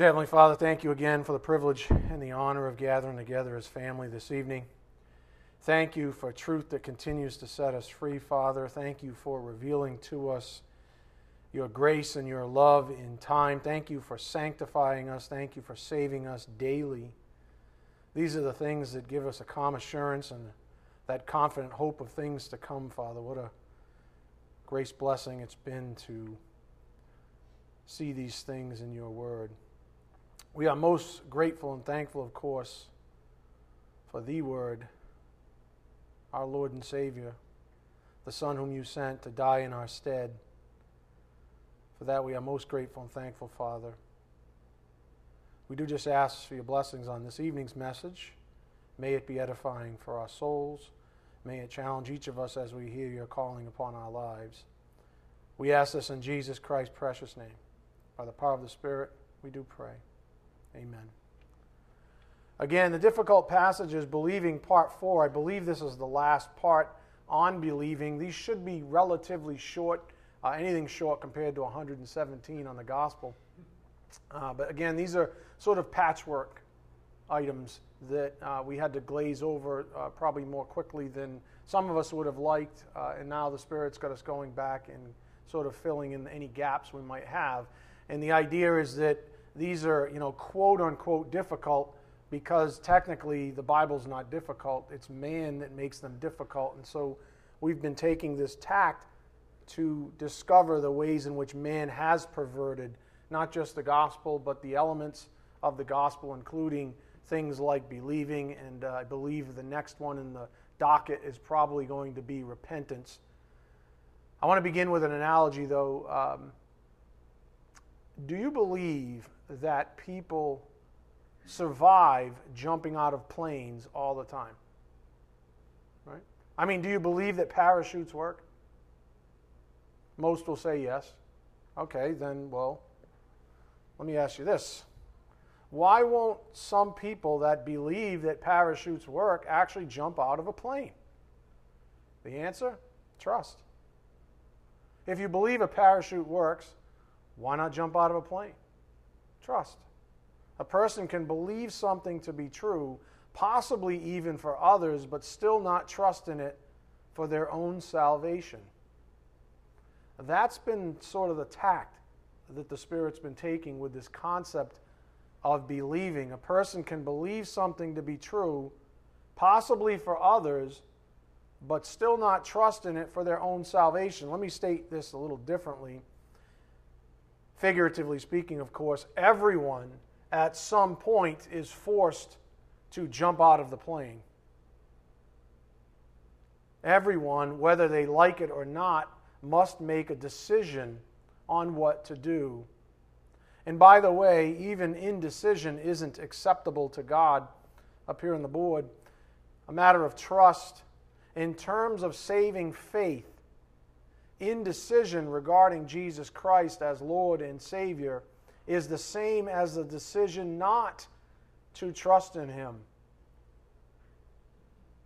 Heavenly Father, thank you again for the privilege and the honor of gathering together as family this evening. Thank you for truth that continues to set us free, Father. Thank you for revealing to us your grace and your love in time. Thank you for sanctifying us. Thank you for saving us daily. These are the things that give us a calm assurance and that confident hope of things to come, Father. What a grace blessing it's been to see these things in your word. We are most grateful and thankful, of course, for the word, our Lord and Savior, the Son whom you sent to die in our stead. For that we are most grateful and thankful, Father. We do just ask for your blessings on this evening's message. May it be edifying for our souls. May it challenge each of us as we hear your calling upon our lives. We ask this in Jesus Christ's precious name. By the power of the Spirit, we do pray. Amen. Again, the difficult passage is believing part four. I believe this is the last part on believing. These should be relatively short, uh, anything short compared to 117 on the gospel. Uh, but again, these are sort of patchwork items that uh, we had to glaze over uh, probably more quickly than some of us would have liked. Uh, and now the Spirit's got us going back and sort of filling in any gaps we might have. And the idea is that these are, you know, quote unquote difficult because technically the Bible's not difficult. It's man that makes them difficult. And so we've been taking this tact to discover the ways in which man has perverted not just the gospel, but the elements of the gospel, including things like believing. And uh, I believe the next one in the docket is probably going to be repentance. I want to begin with an analogy, though. Um, do you believe that people survive jumping out of planes all the time? Right? I mean, do you believe that parachutes work? Most will say yes. Okay, then, well, let me ask you this. Why won't some people that believe that parachutes work actually jump out of a plane? The answer trust. If you believe a parachute works, why not jump out of a plane? Trust. A person can believe something to be true, possibly even for others, but still not trust in it for their own salvation. That's been sort of the tact that the Spirit's been taking with this concept of believing. A person can believe something to be true, possibly for others, but still not trust in it for their own salvation. Let me state this a little differently. Figuratively speaking, of course, everyone at some point is forced to jump out of the plane. Everyone, whether they like it or not, must make a decision on what to do. And by the way, even indecision isn't acceptable to God up here on the board. A matter of trust. In terms of saving faith, indecision regarding Jesus Christ as Lord and Savior is the same as the decision not to trust in Him.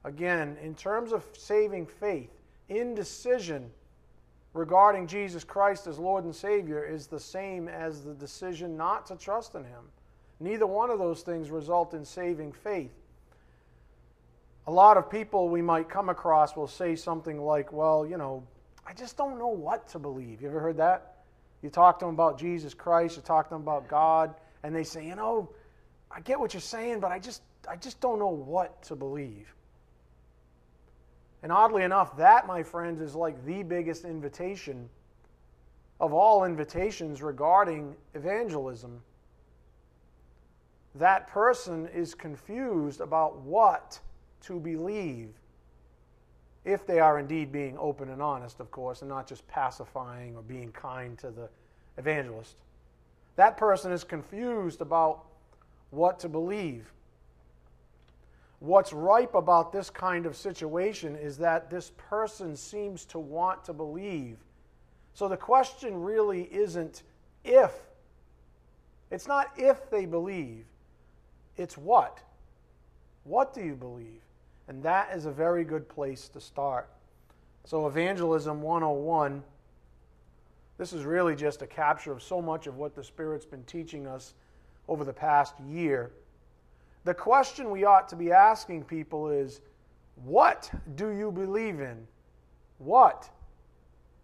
Again, in terms of saving faith, indecision regarding Jesus Christ as Lord and Savior is the same as the decision not to trust in Him. Neither one of those things result in saving faith. A lot of people we might come across will say something like, Well, you know, just don't know what to believe. You ever heard that? You talk to them about Jesus Christ, you talk to them about God, and they say, you know, I get what you're saying, but I just, I just don't know what to believe. And oddly enough, that, my friends, is like the biggest invitation of all invitations regarding evangelism. That person is confused about what to believe if they are indeed being open and honest, of course, and not just pacifying or being kind to the evangelist. That person is confused about what to believe. What's ripe about this kind of situation is that this person seems to want to believe. So the question really isn't if. It's not if they believe, it's what. What do you believe? And that is a very good place to start. So, Evangelism 101, this is really just a capture of so much of what the Spirit's been teaching us over the past year. The question we ought to be asking people is what do you believe in? What?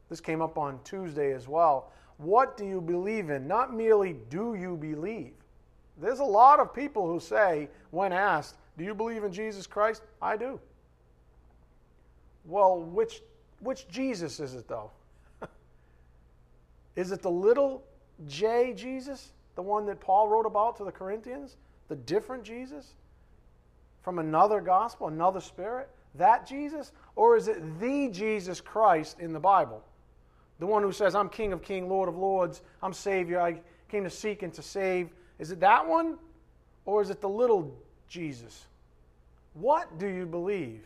This came up on Tuesday as well. What do you believe in? Not merely do you believe. There's a lot of people who say, when asked, Do you believe in Jesus Christ? I do. Well, which, which Jesus is it, though? is it the little J Jesus, the one that Paul wrote about to the Corinthians? The different Jesus? From another gospel, another spirit? That Jesus? Or is it the Jesus Christ in the Bible? The one who says, I'm King of Kings, Lord of Lords, I'm Savior, I came to seek and to save. Is it that one? Or is it the little Jesus? What do you believe?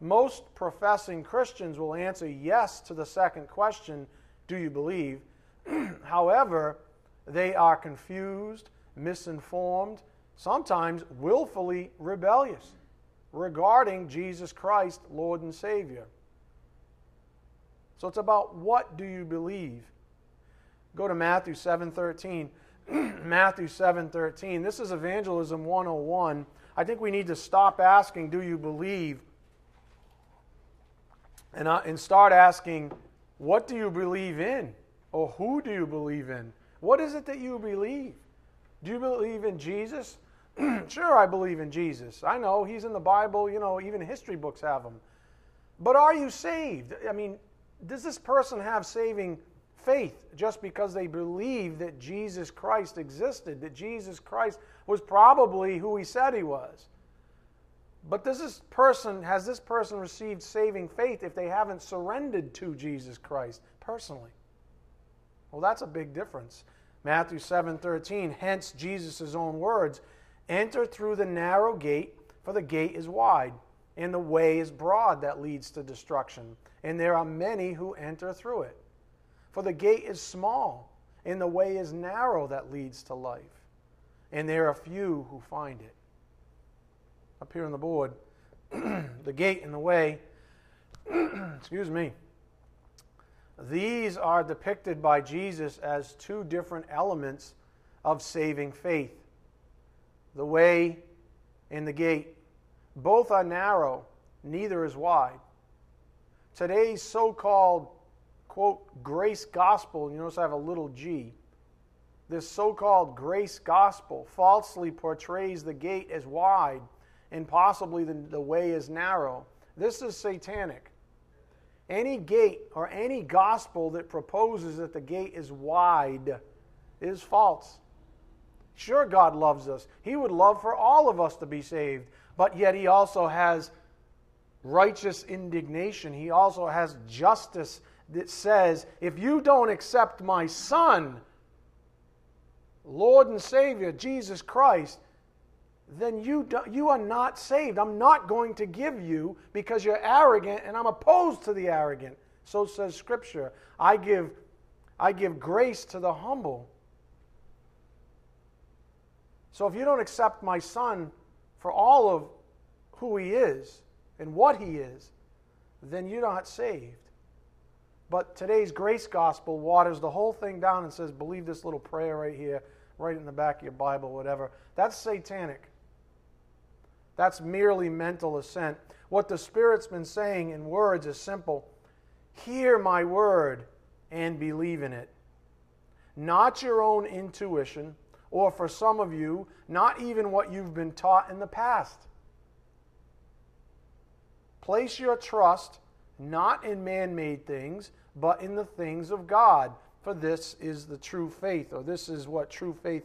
Most professing Christians will answer yes to the second question Do you believe? However, they are confused, misinformed, sometimes willfully rebellious regarding Jesus Christ, Lord and Savior. So it's about what do you believe? Go to Matthew 7:13. Matthew 7:13. This is evangelism 101. I think we need to stop asking do you believe and, uh, and start asking what do you believe in or who do you believe in? What is it that you believe? Do you believe in Jesus? sure, I believe in Jesus. I know he's in the Bible, you know, even history books have him. But are you saved? I mean, does this person have saving faith just because they believe that Jesus Christ existed, that Jesus Christ was probably who he said he was? But does this person has this person received saving faith if they haven't surrendered to Jesus Christ personally? Well, that's a big difference. Matthew 7:13, hence Jesus' own words, enter through the narrow gate, for the gate is wide, and the way is broad that leads to destruction, and there are many who enter through it. For the gate is small, and the way is narrow that leads to life, and there are few who find it. Up here on the board, the gate and the way, excuse me, these are depicted by Jesus as two different elements of saving faith the way and the gate. Both are narrow, neither is wide. Today's so called, quote, grace gospel, you notice I have a little g. This so called grace gospel falsely portrays the gate as wide and possibly the, the way is narrow. This is satanic. Any gate or any gospel that proposes that the gate is wide is false. Sure, God loves us. He would love for all of us to be saved, but yet He also has righteous indignation. He also has justice that says, if you don't accept my Son, Lord and Savior, Jesus Christ, then you, do, you are not saved. I'm not going to give you because you're arrogant, and I'm opposed to the arrogant. So says Scripture. I give, I give grace to the humble. So if you don't accept my son for all of who he is and what he is, then you're not saved. But today's grace gospel waters the whole thing down and says, believe this little prayer right here, right in the back of your Bible, whatever. That's satanic. That's merely mental assent. What the Spirit's been saying in words is simple Hear my word and believe in it. Not your own intuition, or for some of you, not even what you've been taught in the past. Place your trust not in man made things, but in the things of God. For this is the true faith, or this is what true faith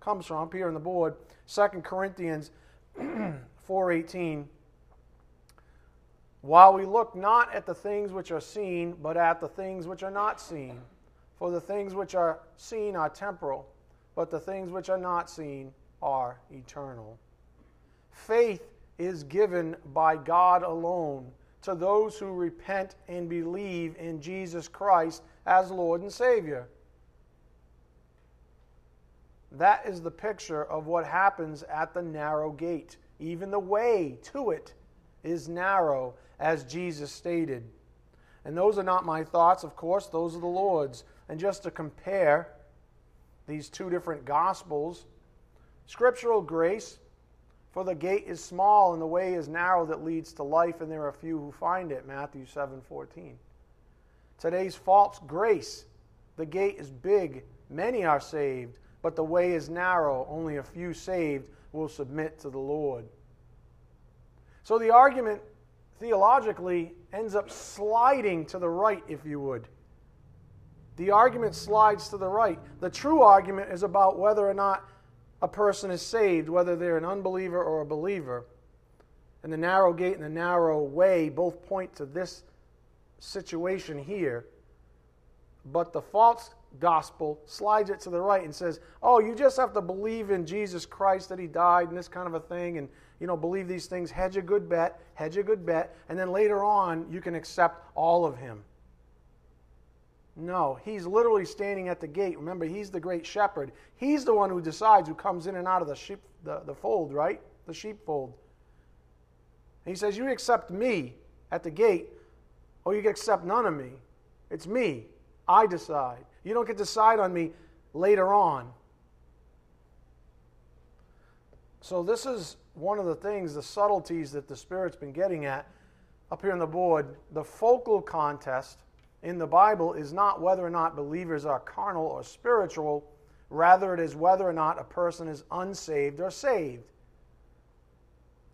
comes from. Up here on the board, 2 Corinthians 4:18. While we look not at the things which are seen, but at the things which are not seen. For the things which are seen are temporal but the things which are not seen are eternal. Faith is given by God alone to those who repent and believe in Jesus Christ as Lord and Savior. That is the picture of what happens at the narrow gate. Even the way to it is narrow, as Jesus stated. And those are not my thoughts, of course, those are the Lord's. And just to compare, these two different gospels. Scriptural grace, for the gate is small and the way is narrow that leads to life, and there are few who find it. Matthew 7 14. Today's false grace, the gate is big, many are saved, but the way is narrow, only a few saved will submit to the Lord. So the argument theologically ends up sliding to the right, if you would. The argument slides to the right. The true argument is about whether or not a person is saved, whether they're an unbeliever or a believer. And the narrow gate and the narrow way both point to this situation here. But the false gospel slides it to the right and says, oh, you just have to believe in Jesus Christ that he died and this kind of a thing, and you know, believe these things, hedge a good bet, hedge a good bet, and then later on you can accept all of him. No, he's literally standing at the gate. Remember, he's the great shepherd. He's the one who decides who comes in and out of the sheep, the, the fold, right? The sheepfold. He says, You accept me at the gate, or you accept none of me. It's me. I decide. You don't get to decide on me later on. So, this is one of the things, the subtleties that the Spirit's been getting at up here on the board. The focal contest in the Bible is not whether or not believers are carnal or spiritual, rather, it is whether or not a person is unsaved or saved.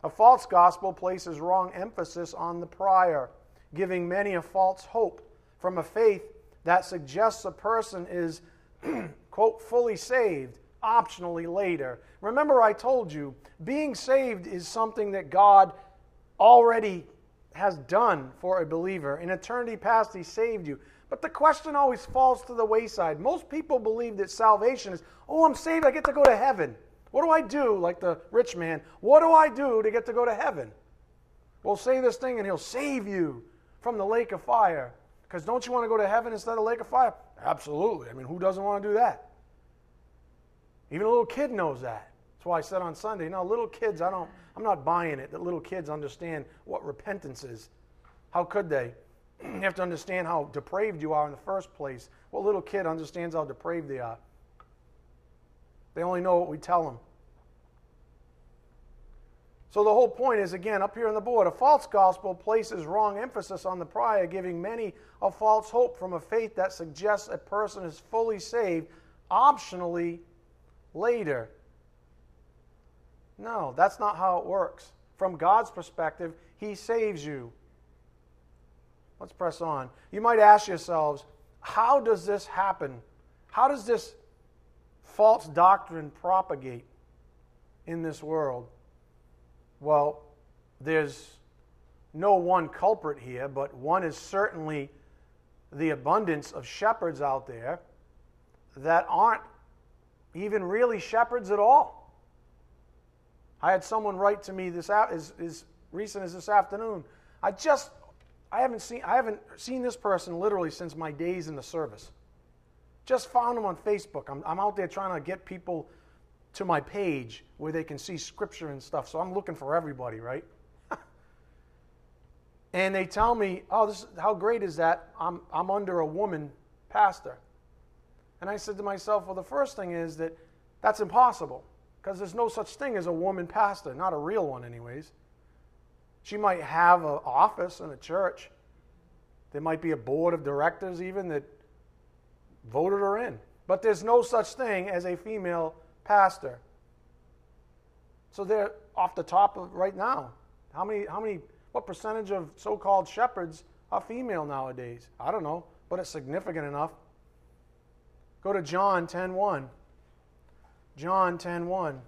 A false gospel places wrong emphasis on the prior, giving many a false hope from a faith that suggests a person is, quote, fully saved, optionally later. Remember, I told you, being saved is something that God already has done for a believer. In eternity past, He saved you. But the question always falls to the wayside. Most people believe that salvation is, oh, I'm saved, I get to go to heaven. What do I do, like the rich man? What do I do to get to go to heaven? Well, say this thing and He'll save you from the lake of fire. Because don't you want to go to heaven instead of lake of fire? Absolutely. I mean, who doesn't want to do that? Even a little kid knows that. That's why I said on Sunday, no, little kids, I don't, I'm not buying it that little kids understand what repentance is. How could they? you have to understand how depraved you are in the first place. What little kid understands how depraved they are? They only know what we tell them. So the whole point is again up here on the board a false gospel places wrong emphasis on the prior, giving many a false hope from a faith that suggests a person is fully saved optionally later. No, that's not how it works. From God's perspective, He saves you. Let's press on. You might ask yourselves, how does this happen? How does this false doctrine propagate in this world? Well, there's no one culprit here, but one is certainly the abundance of shepherds out there that aren't even really shepherds at all. I had someone write to me this as, as recent as this afternoon. I just I haven't seen I haven't seen this person literally since my days in the service. Just found him on Facebook. I'm, I'm out there trying to get people to my page where they can see scripture and stuff. So I'm looking for everybody, right? and they tell me, "Oh, this how great is that? I'm I'm under a woman pastor." And I said to myself, "Well, the first thing is that that's impossible because there's no such thing as a woman pastor, not a real one, anyways. She might have an office in a church. There might be a board of directors, even that voted her in. But there's no such thing as a female pastor. So they're off the top of right now. How many, how many, what percentage of so called shepherds are female nowadays? I don't know, but it's significant enough. Go to John 10 1. John 10 1.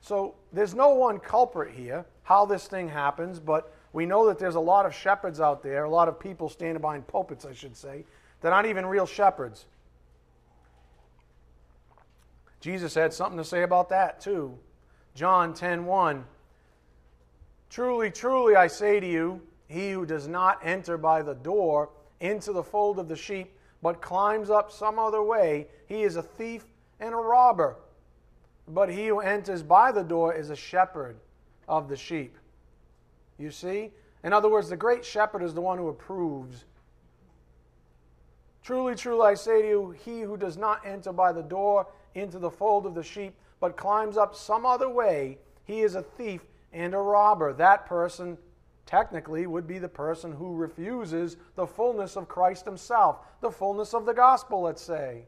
So there's no one culprit here, how this thing happens, but we know that there's a lot of shepherds out there, a lot of people standing behind pulpits, I should say, that aren't even real shepherds. Jesus had something to say about that too. John 10 1. Truly, truly, I say to you, he who does not enter by the door into the fold of the sheep, but climbs up some other way, he is a thief and a robber. But he who enters by the door is a shepherd of the sheep. You see? In other words, the great shepherd is the one who approves. Truly, truly, I say to you, he who does not enter by the door into the fold of the sheep, but climbs up some other way, he is a thief and a robber. That person, technically, would be the person who refuses the fullness of Christ himself, the fullness of the gospel, let's say.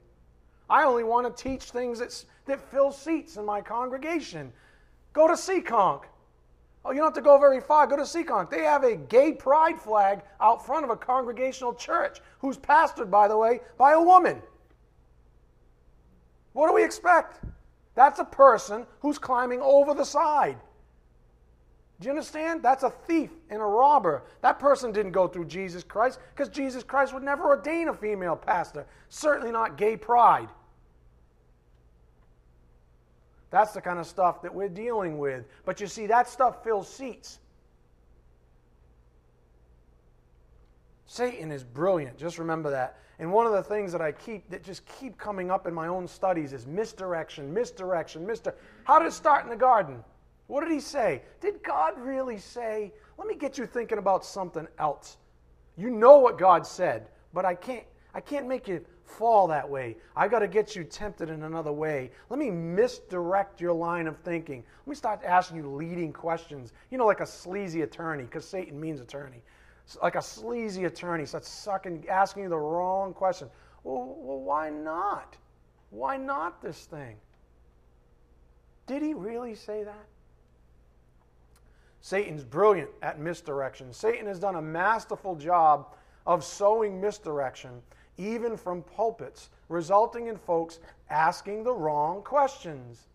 I only want to teach things that, that fill seats in my congregation. Go to Seekonk. Oh, you don't have to go very far. Go to Seekonk. They have a gay pride flag out front of a congregational church, who's pastored, by the way, by a woman. What do we expect? That's a person who's climbing over the side. Do you understand? That's a thief and a robber. That person didn't go through Jesus Christ because Jesus Christ would never ordain a female pastor. Certainly not gay pride. That's the kind of stuff that we're dealing with. But you see, that stuff fills seats. Satan is brilliant. Just remember that. And one of the things that I keep that just keep coming up in my own studies is misdirection, misdirection, misdirection. How did it start in the garden? What did he say? Did God really say? Let me get you thinking about something else. You know what God said, but I can't I can't make you fall that way. I got to get you tempted in another way. Let me misdirect your line of thinking. Let me start asking you leading questions. You know, like a sleazy attorney, because Satan means attorney. Like a sleazy attorney starts sucking, asking you the wrong question. Well, well, why not? Why not this thing? Did he really say that? Satan's brilliant at misdirection. Satan has done a masterful job of sowing misdirection even from pulpits, resulting in folks asking the wrong questions.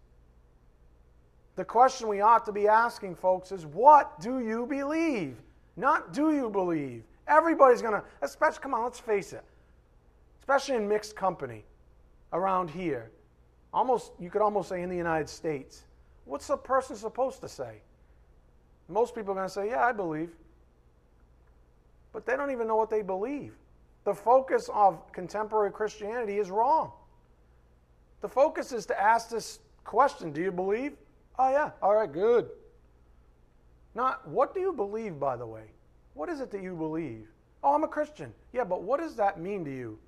The question we ought to be asking, folks, is what do you believe? Not do you believe. Everybody's going to, especially, come on, let's face it, especially in mixed company around here. Almost, you could almost say in the United States. What's a person supposed to say? Most people are going to say, Yeah, I believe. But they don't even know what they believe. The focus of contemporary Christianity is wrong. The focus is to ask this question Do you believe? Oh, yeah. All right, good. Not, what do you believe, by the way? What is it that you believe? Oh, I'm a Christian. Yeah, but what does that mean to you?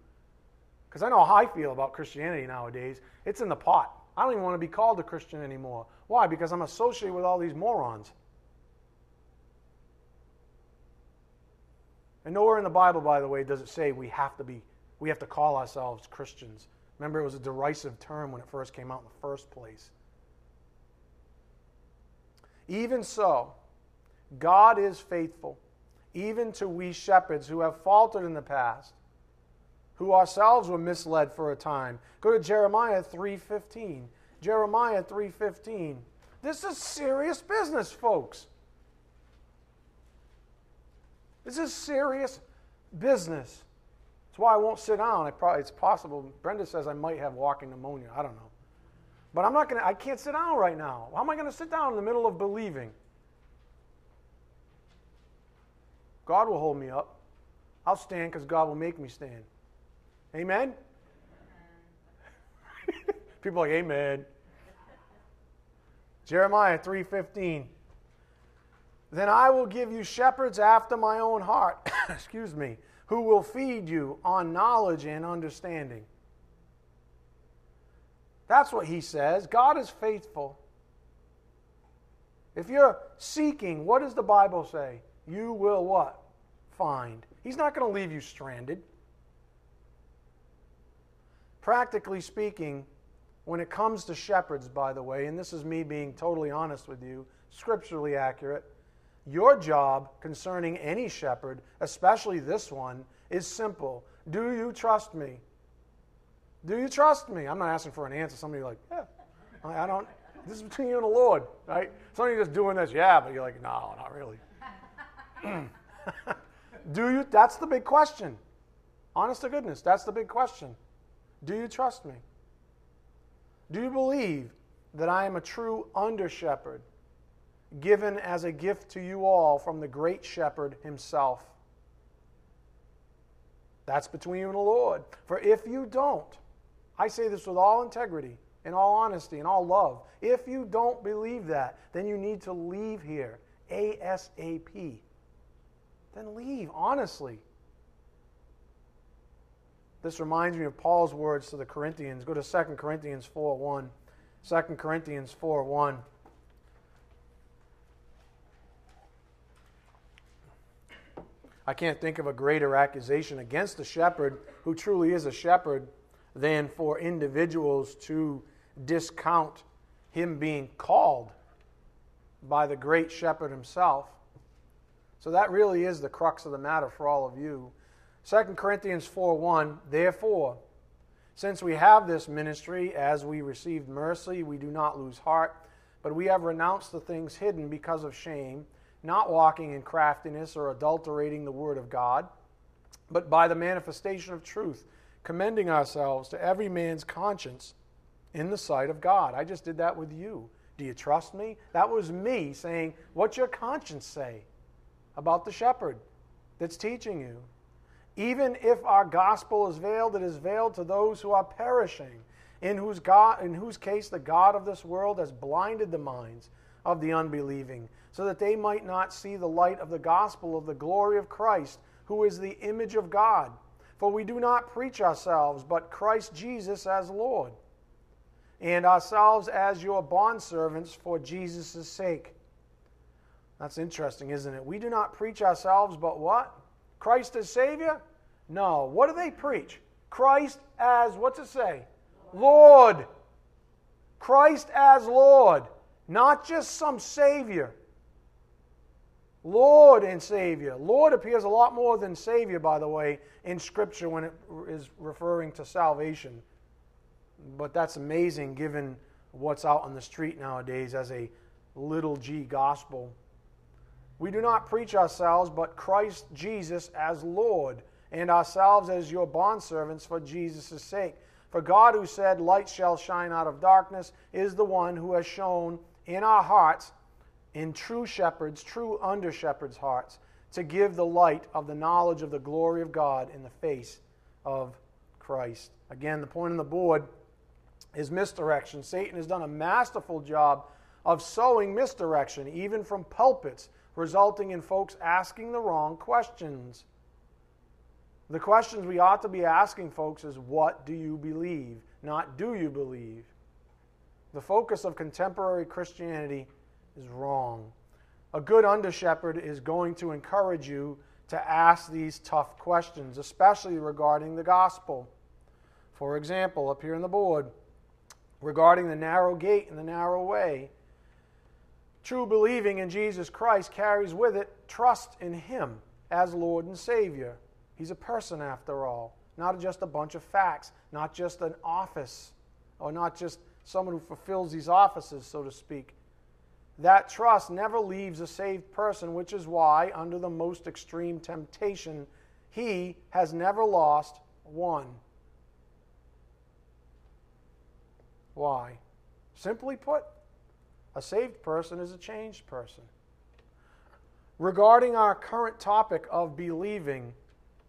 Because I know how I feel about Christianity nowadays. It's in the pot. I don't even want to be called a Christian anymore. Why? Because I'm associated with all these morons. And nowhere in the Bible, by the way, does it say we have to be, we have to call ourselves Christians. Remember, it was a derisive term when it first came out in the first place. Even so, God is faithful, even to we shepherds who have faltered in the past, who ourselves were misled for a time. Go to Jeremiah 3:15. Jeremiah 3:15. This is serious business, folks. This is serious business. That's why I won't sit down. I probably, it's possible. Brenda says I might have walking pneumonia. I don't know. But I'm not going to, I can't sit down right now. How am I going to sit down in the middle of believing? God will hold me up. I'll stand because God will make me stand. Amen? People like, Amen. Jeremiah 3:15. Then I will give you shepherds after my own heart, excuse me, who will feed you on knowledge and understanding. That's what he says. God is faithful. If you're seeking, what does the Bible say? You will what? Find. He's not going to leave you stranded. Practically speaking, when it comes to shepherds, by the way, and this is me being totally honest with you, scripturally accurate, your job concerning any shepherd, especially this one, is simple. Do you trust me? Do you trust me? I'm not asking for an answer. Somebody like, yeah. I don't. This is between you and the Lord, right? Somebody just doing this, yeah, but you're like, no, not really. Do you? That's the big question. Honest to goodness, that's the big question. Do you trust me? Do you believe that I am a true under shepherd given as a gift to you all from the great shepherd himself. That's between you and the Lord. For if you don't, I say this with all integrity, in all honesty, in all love, if you don't believe that, then you need to leave here ASAP. Then leave, honestly. This reminds me of Paul's words to the Corinthians. Go to 2 Corinthians 4 1. 2 Corinthians 4 1. I can't think of a greater accusation against the shepherd who truly is a shepherd than for individuals to discount him being called by the great shepherd himself. So that really is the crux of the matter for all of you. 2 Corinthians 4 1 Therefore, since we have this ministry, as we received mercy, we do not lose heart, but we have renounced the things hidden because of shame, not walking in craftiness or adulterating the word of God, but by the manifestation of truth, commending ourselves to every man's conscience in the sight of God. I just did that with you. Do you trust me? That was me saying, What's your conscience say about the shepherd that's teaching you? Even if our gospel is veiled, it is veiled to those who are perishing, in whose, God, in whose case the God of this world has blinded the minds of the unbelieving, so that they might not see the light of the gospel of the glory of Christ, who is the image of God. For we do not preach ourselves, but Christ Jesus as Lord, and ourselves as your bondservants for Jesus' sake. That's interesting, isn't it? We do not preach ourselves, but what? Christ as Savior? No. What do they preach? Christ as, what's it say? Lord. Christ as Lord. Not just some Savior. Lord and Savior. Lord appears a lot more than Savior, by the way, in Scripture when it is referring to salvation. But that's amazing given what's out on the street nowadays as a little g gospel. We do not preach ourselves, but Christ Jesus as Lord, and ourselves as your bondservants for Jesus' sake. For God, who said, Light shall shine out of darkness, is the one who has shown in our hearts, in true shepherds, true under shepherds' hearts, to give the light of the knowledge of the glory of God in the face of Christ. Again, the point on the board is misdirection. Satan has done a masterful job of sowing misdirection, even from pulpits resulting in folks asking the wrong questions. The questions we ought to be asking folks is what do you believe, not do you believe. The focus of contemporary Christianity is wrong. A good under shepherd is going to encourage you to ask these tough questions, especially regarding the gospel. For example, up here on the board, regarding the narrow gate and the narrow way, True believing in Jesus Christ carries with it trust in Him as Lord and Savior. He's a person, after all, not just a bunch of facts, not just an office, or not just someone who fulfills these offices, so to speak. That trust never leaves a saved person, which is why, under the most extreme temptation, he has never lost one. Why? Simply put, a saved person is a changed person. Regarding our current topic of believing,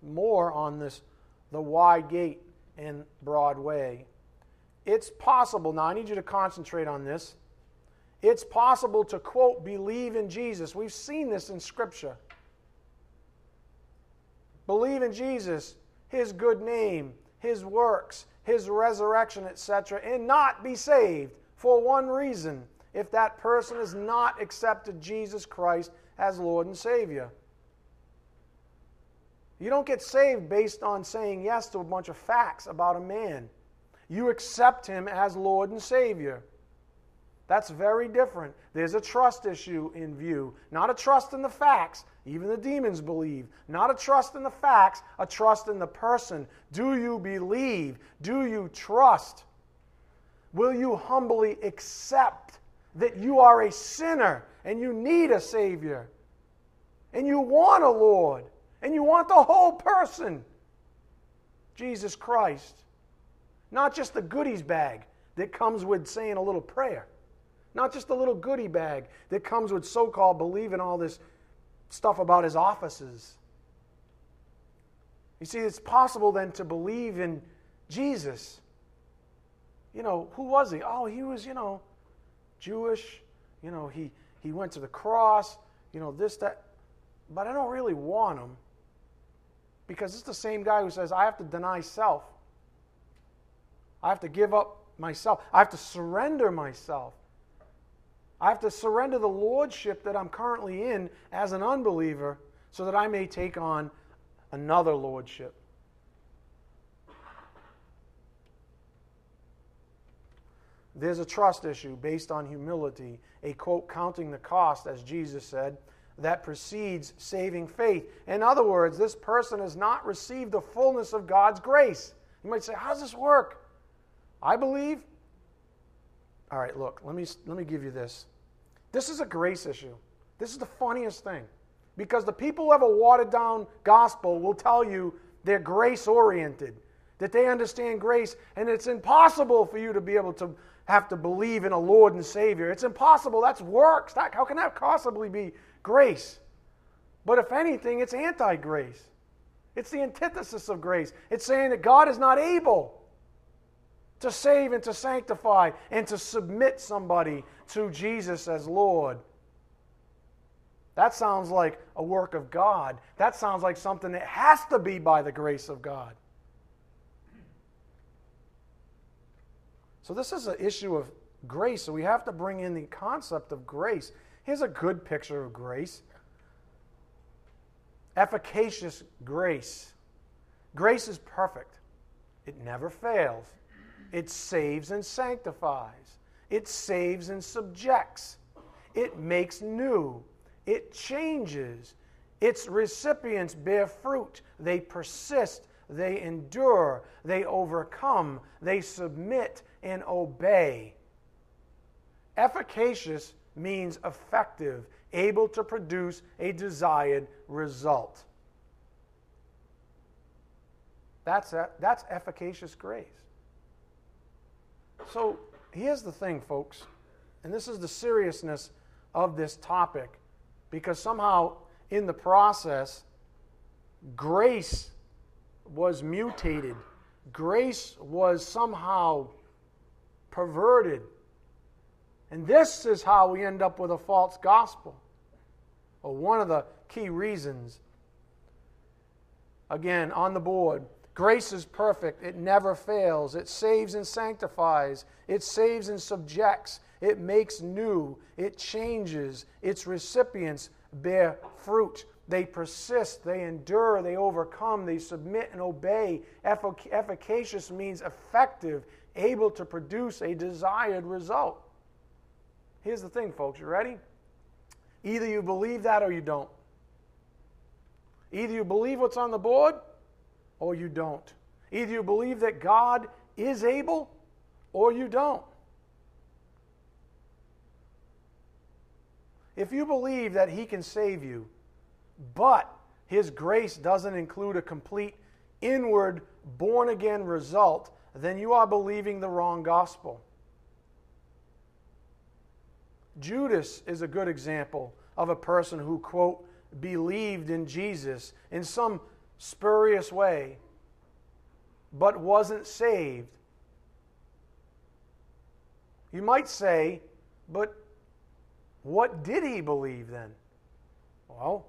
more on this the wide gate and broad way. It's possible, now I need you to concentrate on this. It's possible to quote, believe in Jesus. We've seen this in Scripture. Believe in Jesus, His good name, His works, His resurrection, etc., and not be saved for one reason if that person has not accepted Jesus Christ as Lord and Savior. You don't get saved based on saying yes to a bunch of facts about a man. You accept him as Lord and Savior. That's very different. There's a trust issue in view, not a trust in the facts. Even the demons believe. Not a trust in the facts, a trust in the person. Do you believe? Do you trust? Will you humbly accept that you are a sinner and you need a Savior. And you want a Lord. And you want the whole person Jesus Christ. Not just the goodies bag that comes with saying a little prayer. Not just a little goodie bag that comes with so called believing all this stuff about his offices. You see, it's possible then to believe in Jesus. You know, who was he? Oh, he was, you know, Jewish. You know, he, he went to the cross, you know, this, that. But I don't really want him Because it's the same guy who says, I have to deny self. I have to give up myself. I have to surrender myself. I have to surrender the lordship that I'm currently in as an unbeliever so that I may take on another lordship. There's a trust issue based on humility, a quote, counting the cost, as Jesus said, that precedes saving faith. In other words, this person has not received the fullness of God's grace. You might say, How does this work? I believe. All right, look, let me, let me give you this. This is a grace issue. This is the funniest thing. Because the people who have a watered down gospel will tell you they're grace oriented, that they understand grace, and it's impossible for you to be able to have to believe in a Lord and Savior. It's impossible. That's works. How can that possibly be grace? But if anything, it's anti grace. It's the antithesis of grace. It's saying that God is not able to save and to sanctify and to submit somebody to Jesus as Lord. That sounds like a work of God. That sounds like something that has to be by the grace of God. So, this is an issue of grace. So, we have to bring in the concept of grace. Here's a good picture of grace efficacious grace. Grace is perfect, it never fails. It saves and sanctifies, it saves and subjects, it makes new, it changes. Its recipients bear fruit, they persist, they endure, they overcome, they submit and obey. Efficacious means effective, able to produce a desired result. That's, a, that's efficacious grace. So here's the thing, folks, and this is the seriousness of this topic, because somehow in the process, grace was mutated, grace was somehow perverted. And this is how we end up with a false gospel. Well, one of the key reasons. Again, on the board Grace is perfect. It never fails. It saves and sanctifies. It saves and subjects. It makes new. It changes. Its recipients bear fruit. They persist. They endure. They overcome. They submit and obey. Efficacious means effective, able to produce a desired result. Here's the thing, folks. You ready? Either you believe that or you don't. Either you believe what's on the board or you don't. Either you believe that God is able or you don't. If you believe that He can save you, but His grace doesn't include a complete inward born again result, then you are believing the wrong gospel. Judas is a good example of a person who, quote, believed in Jesus in some spurious way, but wasn't saved. You might say, but what did he believe then? Well,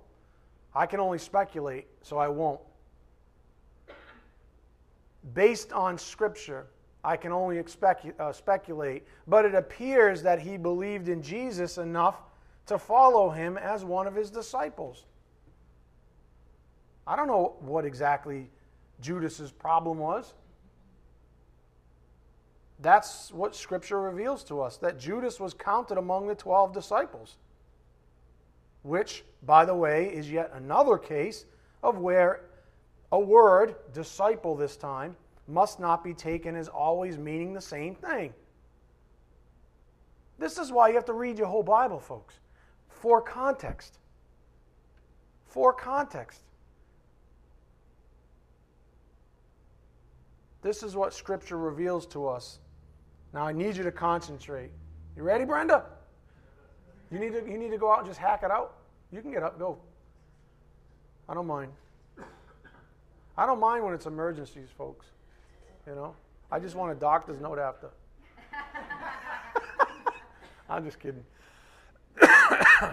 I can only speculate, so I won't. Based on Scripture, I can only expect, uh, speculate, but it appears that he believed in Jesus enough to follow him as one of his disciples. I don't know what exactly Judas's problem was. That's what Scripture reveals to us that Judas was counted among the 12 disciples, which, by the way, is yet another case of where a word, disciple this time, must not be taken as always meaning the same thing. This is why you have to read your whole Bible, folks, for context. For context. This is what Scripture reveals to us. Now, I need you to concentrate. You ready, Brenda? You need to, you need to go out and just hack it out? You can get up, go. I don't mind. I don't mind when it's emergencies, folks. You know? I just want a doctor's note after. I'm just kidding.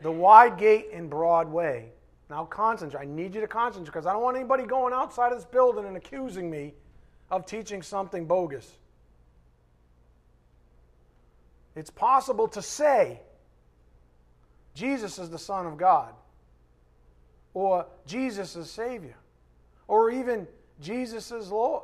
the wide gate and broad way. Now concentrate. I need you to concentrate because I don't want anybody going outside of this building and accusing me of teaching something bogus. It's possible to say Jesus is the Son of God, or Jesus is Savior, or even Jesus is Lord,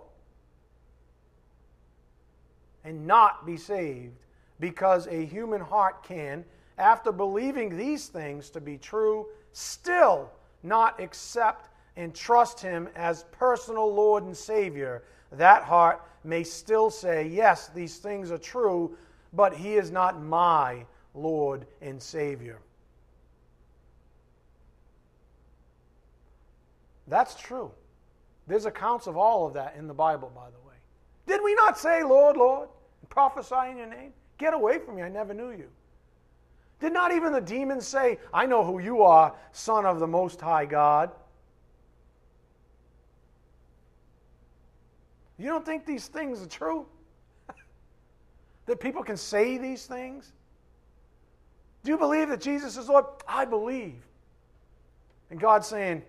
and not be saved because a human heart can, after believing these things to be true, still not accept and trust Him as personal Lord and Savior. That heart may still say, Yes, these things are true, but He is not my Lord and Savior. That's true. There's accounts of all of that in the Bible, by the way. Did we not say, Lord, Lord, and prophesy in your name? Get away from me, I never knew you. Did not even the demons say, I know who you are, Son of the Most High God? You don't think these things are true? that people can say these things? Do you believe that Jesus is Lord? I believe. And God's saying,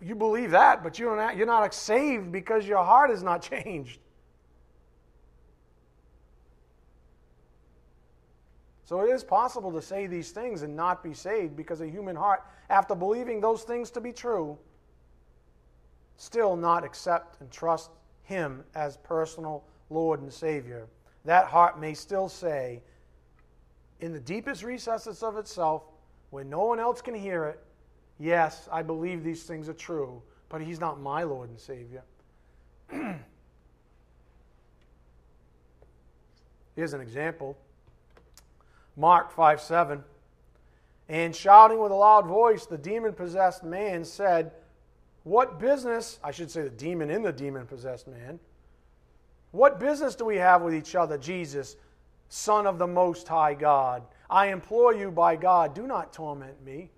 You believe that, but you're not, you're not saved because your heart is not changed. So it is possible to say these things and not be saved because a human heart, after believing those things to be true, still not accept and trust Him as personal Lord and Savior. That heart may still say, in the deepest recesses of itself, when no one else can hear it, yes, I believe these things are true, but He's not my Lord and Savior. Here's an example. Mark 5 7. And shouting with a loud voice, the demon possessed man said, What business, I should say the demon in the demon possessed man, what business do we have with each other, Jesus, Son of the Most High God? I implore you by God, do not torment me.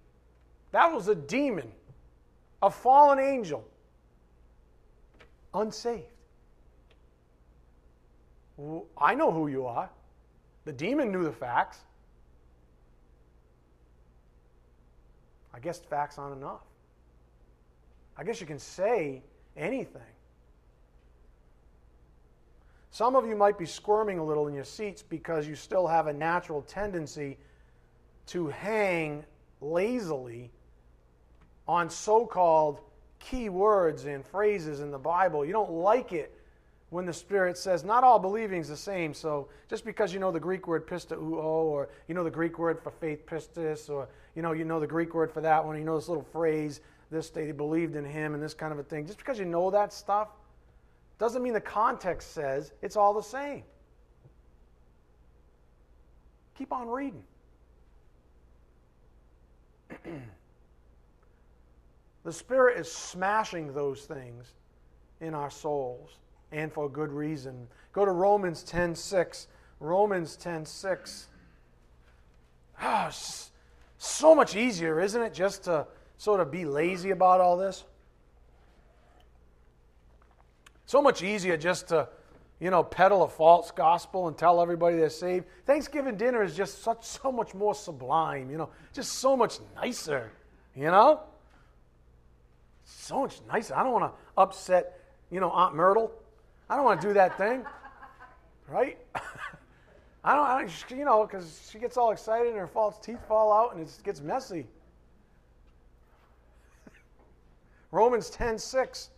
That was a demon, a fallen angel, unsaved. I know who you are. The demon knew the facts. I guess facts aren't enough. I guess you can say anything. Some of you might be squirming a little in your seats because you still have a natural tendency to hang lazily on so called key words and phrases in the Bible. You don't like it when the Spirit says, not all believing is the same. So just because you know the Greek word pisteuo, or you know the Greek word for faith pistis, or you know you know the Greek word for that one, you know this little phrase, this they believed in him, and this kind of a thing. Just because you know that stuff doesn't mean the context says it's all the same. Keep on reading. the Spirit is smashing those things in our souls and for a good reason. Go to Romans 10:6. Romans 10:6. Ah, it's so much easier, isn't it, just to sort of be lazy about all this? So much easier just to, you know, peddle a false gospel and tell everybody they're saved. Thanksgiving dinner is just such so much more sublime, you know, just so much nicer, you know? So much nicer. I don't want to upset, you know, Aunt Myrtle. I don't want to do that thing, right? I don't, I don't, you know, because she gets all excited and her false teeth fall out and it gets messy. Romans 10 6.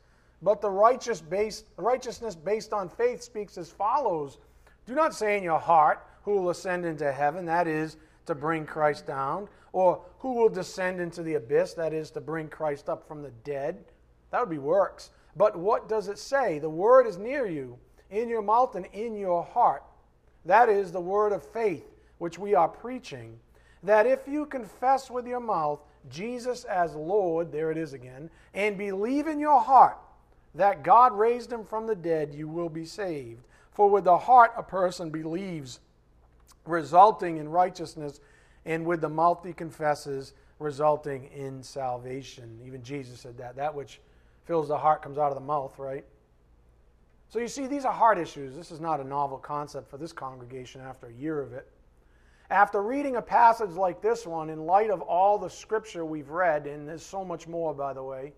But the righteous based, righteousness based on faith speaks as follows Do not say in your heart, Who will ascend into heaven? That is, to bring Christ down. Or who will descend into the abyss? That is, to bring Christ up from the dead. That would be works. But what does it say? The word is near you, in your mouth and in your heart. That is the word of faith, which we are preaching. That if you confess with your mouth Jesus as Lord, there it is again, and believe in your heart that God raised him from the dead, you will be saved. For with the heart a person believes, resulting in righteousness, and with the mouth he confesses, resulting in salvation. Even Jesus said that. That which fills the heart comes out of the mouth, right? So you see, these are hard issues. This is not a novel concept for this congregation after a year of it. After reading a passage like this one, in light of all the scripture we've read, and there's so much more, by the way,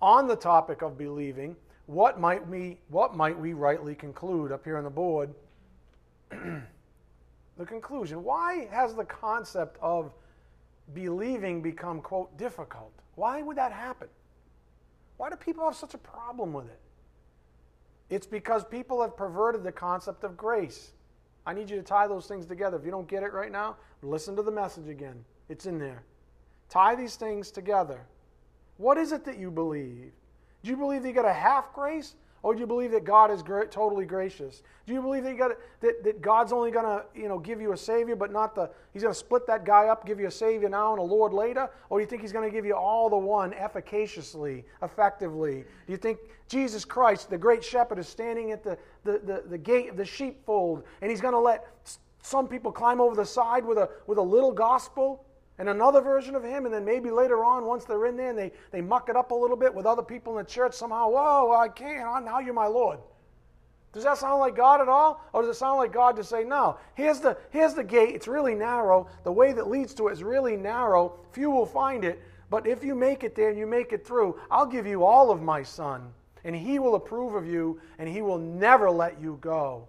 on the topic of believing, what might we, what might we rightly conclude up here on the board? the conclusion. Why has the concept of believing become, quote, difficult? Why would that happen? Why do people have such a problem with it? It's because people have perverted the concept of grace. I need you to tie those things together. If you don't get it right now, listen to the message again. It's in there. Tie these things together. What is it that you believe? Do you believe that you got a half grace? Or do you believe that God is totally gracious? Do you believe that, you got that, that God's only going to you know, give you a Savior, but not the, He's going to split that guy up, give you a Savior now and a Lord later? Or do you think He's going to give you all the one efficaciously, effectively? Do you think Jesus Christ, the great shepherd, is standing at the, the, the, the gate of the sheepfold and He's going to let some people climb over the side with a, with a little gospel? And another version of him, and then maybe later on, once they're in there and they, they muck it up a little bit with other people in the church, somehow, whoa, I can't, now you're my Lord. Does that sound like God at all? Or does it sound like God to say, no, here's the, here's the gate, it's really narrow. The way that leads to it is really narrow. Few will find it, but if you make it there and you make it through, I'll give you all of my Son, and He will approve of you, and He will never let you go.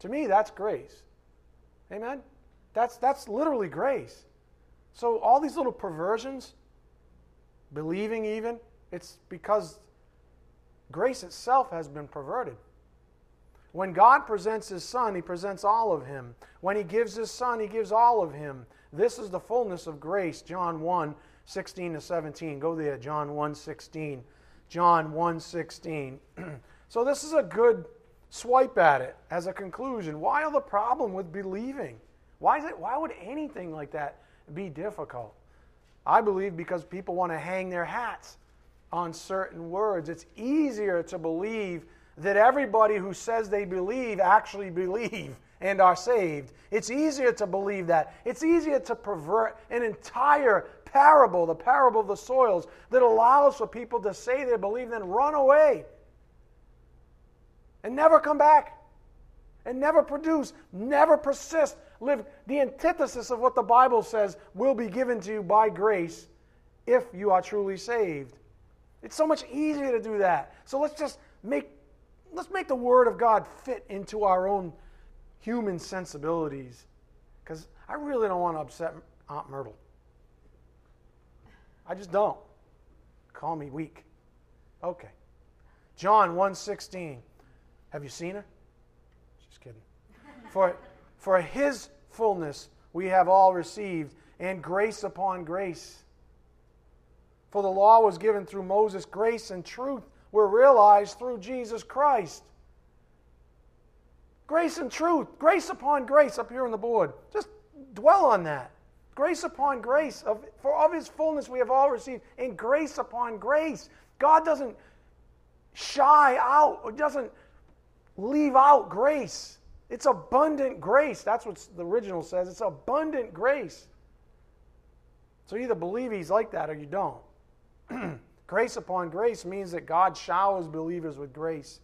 To me, that's grace. Amen? That's, that's literally grace. So, all these little perversions, believing even, it's because grace itself has been perverted. When God presents His Son, He presents all of Him. When He gives His Son, He gives all of Him. This is the fullness of grace, John 1 16 to 17. Go there, John 1 16. John 1 16. so, this is a good swipe at it as a conclusion. Why are the problem with believing? Why, is it, why would anything like that be difficult? I believe because people want to hang their hats on certain words. It's easier to believe that everybody who says they believe actually believe and are saved. It's easier to believe that. It's easier to pervert an entire parable, the parable of the soils, that allows for people to say they believe, then run away and never come back and never produce, never persist, live the antithesis of what the Bible says will be given to you by grace if you are truly saved. It's so much easier to do that. So let's just make let's make the word of God fit into our own human sensibilities cuz I really don't want to upset Aunt Myrtle. I just don't. Call me weak. Okay. John 1:16. Have you seen her? Just kidding. For, for his fullness we have all received, and grace upon grace. For the law was given through Moses, grace and truth were realized through Jesus Christ. Grace and truth, grace upon grace up here on the board. Just dwell on that. Grace upon grace. Of, for of his fullness we have all received, and grace upon grace. God doesn't shy out, or doesn't leave out grace. It's abundant grace. That's what the original says. It's abundant grace. So either believe he's like that or you don't. grace upon grace means that God showers believers with grace.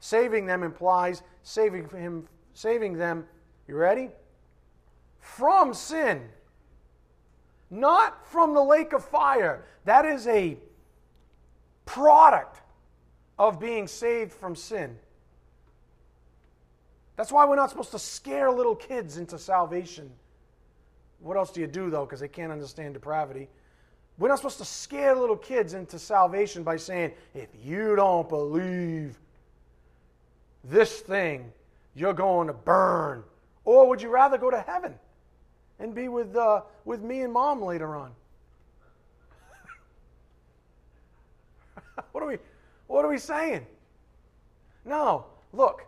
Saving them implies saving him saving them, you ready? From sin. Not from the lake of fire. That is a product of being saved from sin. That's why we're not supposed to scare little kids into salvation. What else do you do, though, because they can't understand depravity? We're not supposed to scare little kids into salvation by saying, if you don't believe this thing, you're going to burn. Or would you rather go to heaven and be with, uh, with me and mom later on? what, are we, what are we saying? No, look,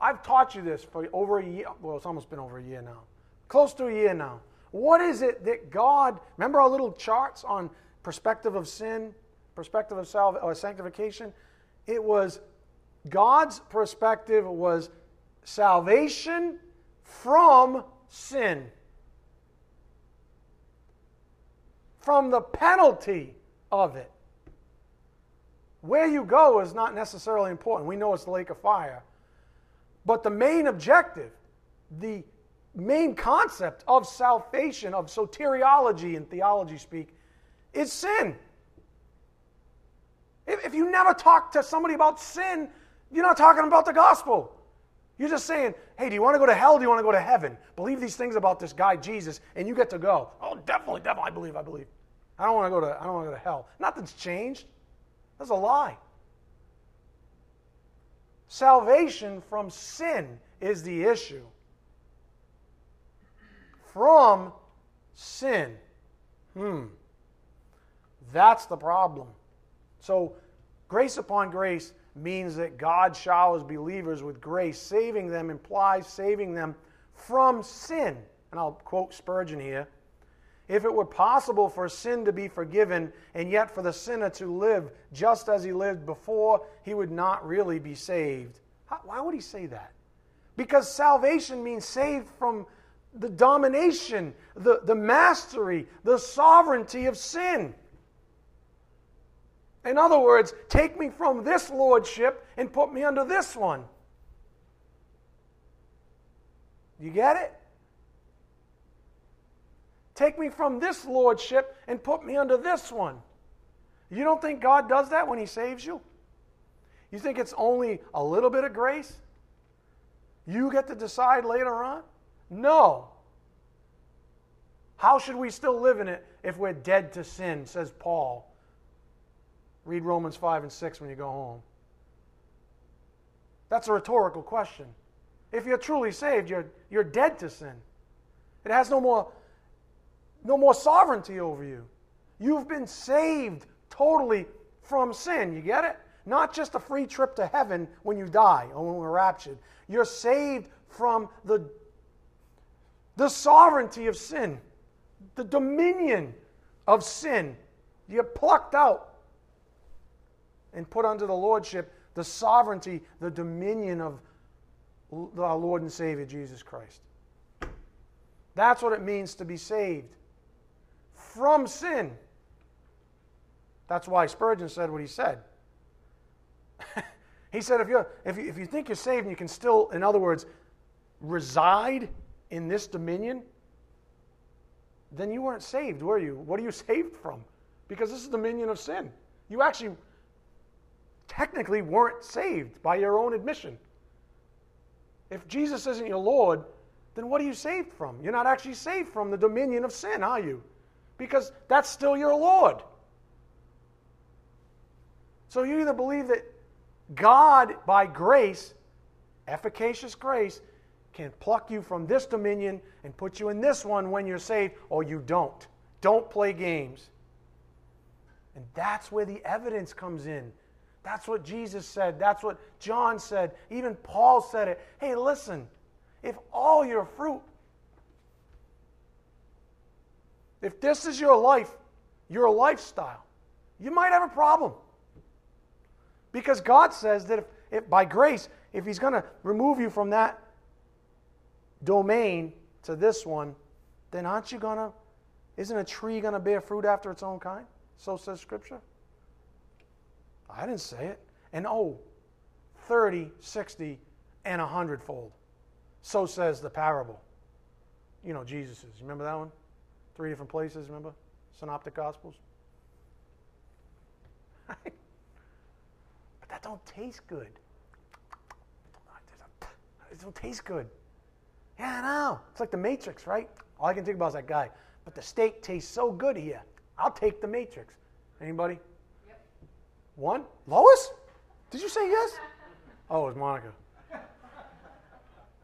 I've taught you this for over a year. Well, it's almost been over a year now. Close to a year now. What is it that God, remember our little charts on perspective of sin, perspective of salve, or uh, sanctification? It was God's perspective was salvation from sin. From the penalty of it. Where you go is not necessarily important. We know it's the lake of fire. But the main objective, the main concept of salvation, of soteriology and theology speak, is sin. If, if you never talk to somebody about sin, you're not talking about the gospel. You're just saying, hey, do you want to go to hell? Do you want to go to heaven? Believe these things about this guy, Jesus, and you get to go. Oh, definitely, definitely, I believe, I believe. I don't want to go to, I don't want to go to hell. Nothing's changed. That's a lie. Salvation from sin is the issue. From sin. Hmm. That's the problem. So, grace upon grace means that God showers believers with grace. Saving them implies saving them from sin. And I'll quote Spurgeon here. If it were possible for sin to be forgiven and yet for the sinner to live just as he lived before, he would not really be saved. Why would he say that? Because salvation means saved from the domination, the, the mastery, the sovereignty of sin. In other words, take me from this lordship and put me under this one. You get it? Take me from this lordship and put me under this one. You don't think God does that when He saves you? You think it's only a little bit of grace? You get to decide later on? No. How should we still live in it if we're dead to sin, says Paul Read Romans 5 and 6 when you go home. That's a rhetorical question. If you're truly saved, you're, you're dead to sin. It has no more, no more sovereignty over you. You've been saved totally from sin. You get it? Not just a free trip to heaven when you die or when we're raptured. You're saved from the, the sovereignty of sin, the dominion of sin. You're plucked out and put under the lordship the sovereignty, the dominion of our Lord and Savior Jesus Christ. That's what it means to be saved from sin. That's why Spurgeon said what he said. he said, if, you're, if, you, if you think you're saved and you can still, in other words, reside in this dominion, then you weren't saved, were you? What are you saved from? Because this is the dominion of sin. You actually technically weren't saved by your own admission. If Jesus isn't your Lord, then what are you saved from? You're not actually saved from the dominion of sin, are you? Because that's still your Lord. So you either believe that God, by grace, efficacious grace, can pluck you from this dominion and put you in this one when you're saved, or you don't. Don't play games. And that's where the evidence comes in. That's what Jesus said. That's what John said. Even Paul said it. Hey, listen, if all your fruit, if this is your life, your lifestyle, you might have a problem. Because God says that if, if by grace, if He's going to remove you from that domain to this one, then aren't you going to, isn't a tree going to bear fruit after its own kind? So says Scripture. I didn't say it. And oh, 30, 60, and a hundredfold. So says the parable. You know, Jesus's. Remember that one? Three different places, remember? Synoptic Gospels. but that don't taste good. It don't taste good. Yeah, I know. It's like the Matrix, right? All I can think about is that guy. But the steak tastes so good here. I'll take the Matrix. Anybody? Yep. One? Lois? Did you say yes? Oh, it was Monica.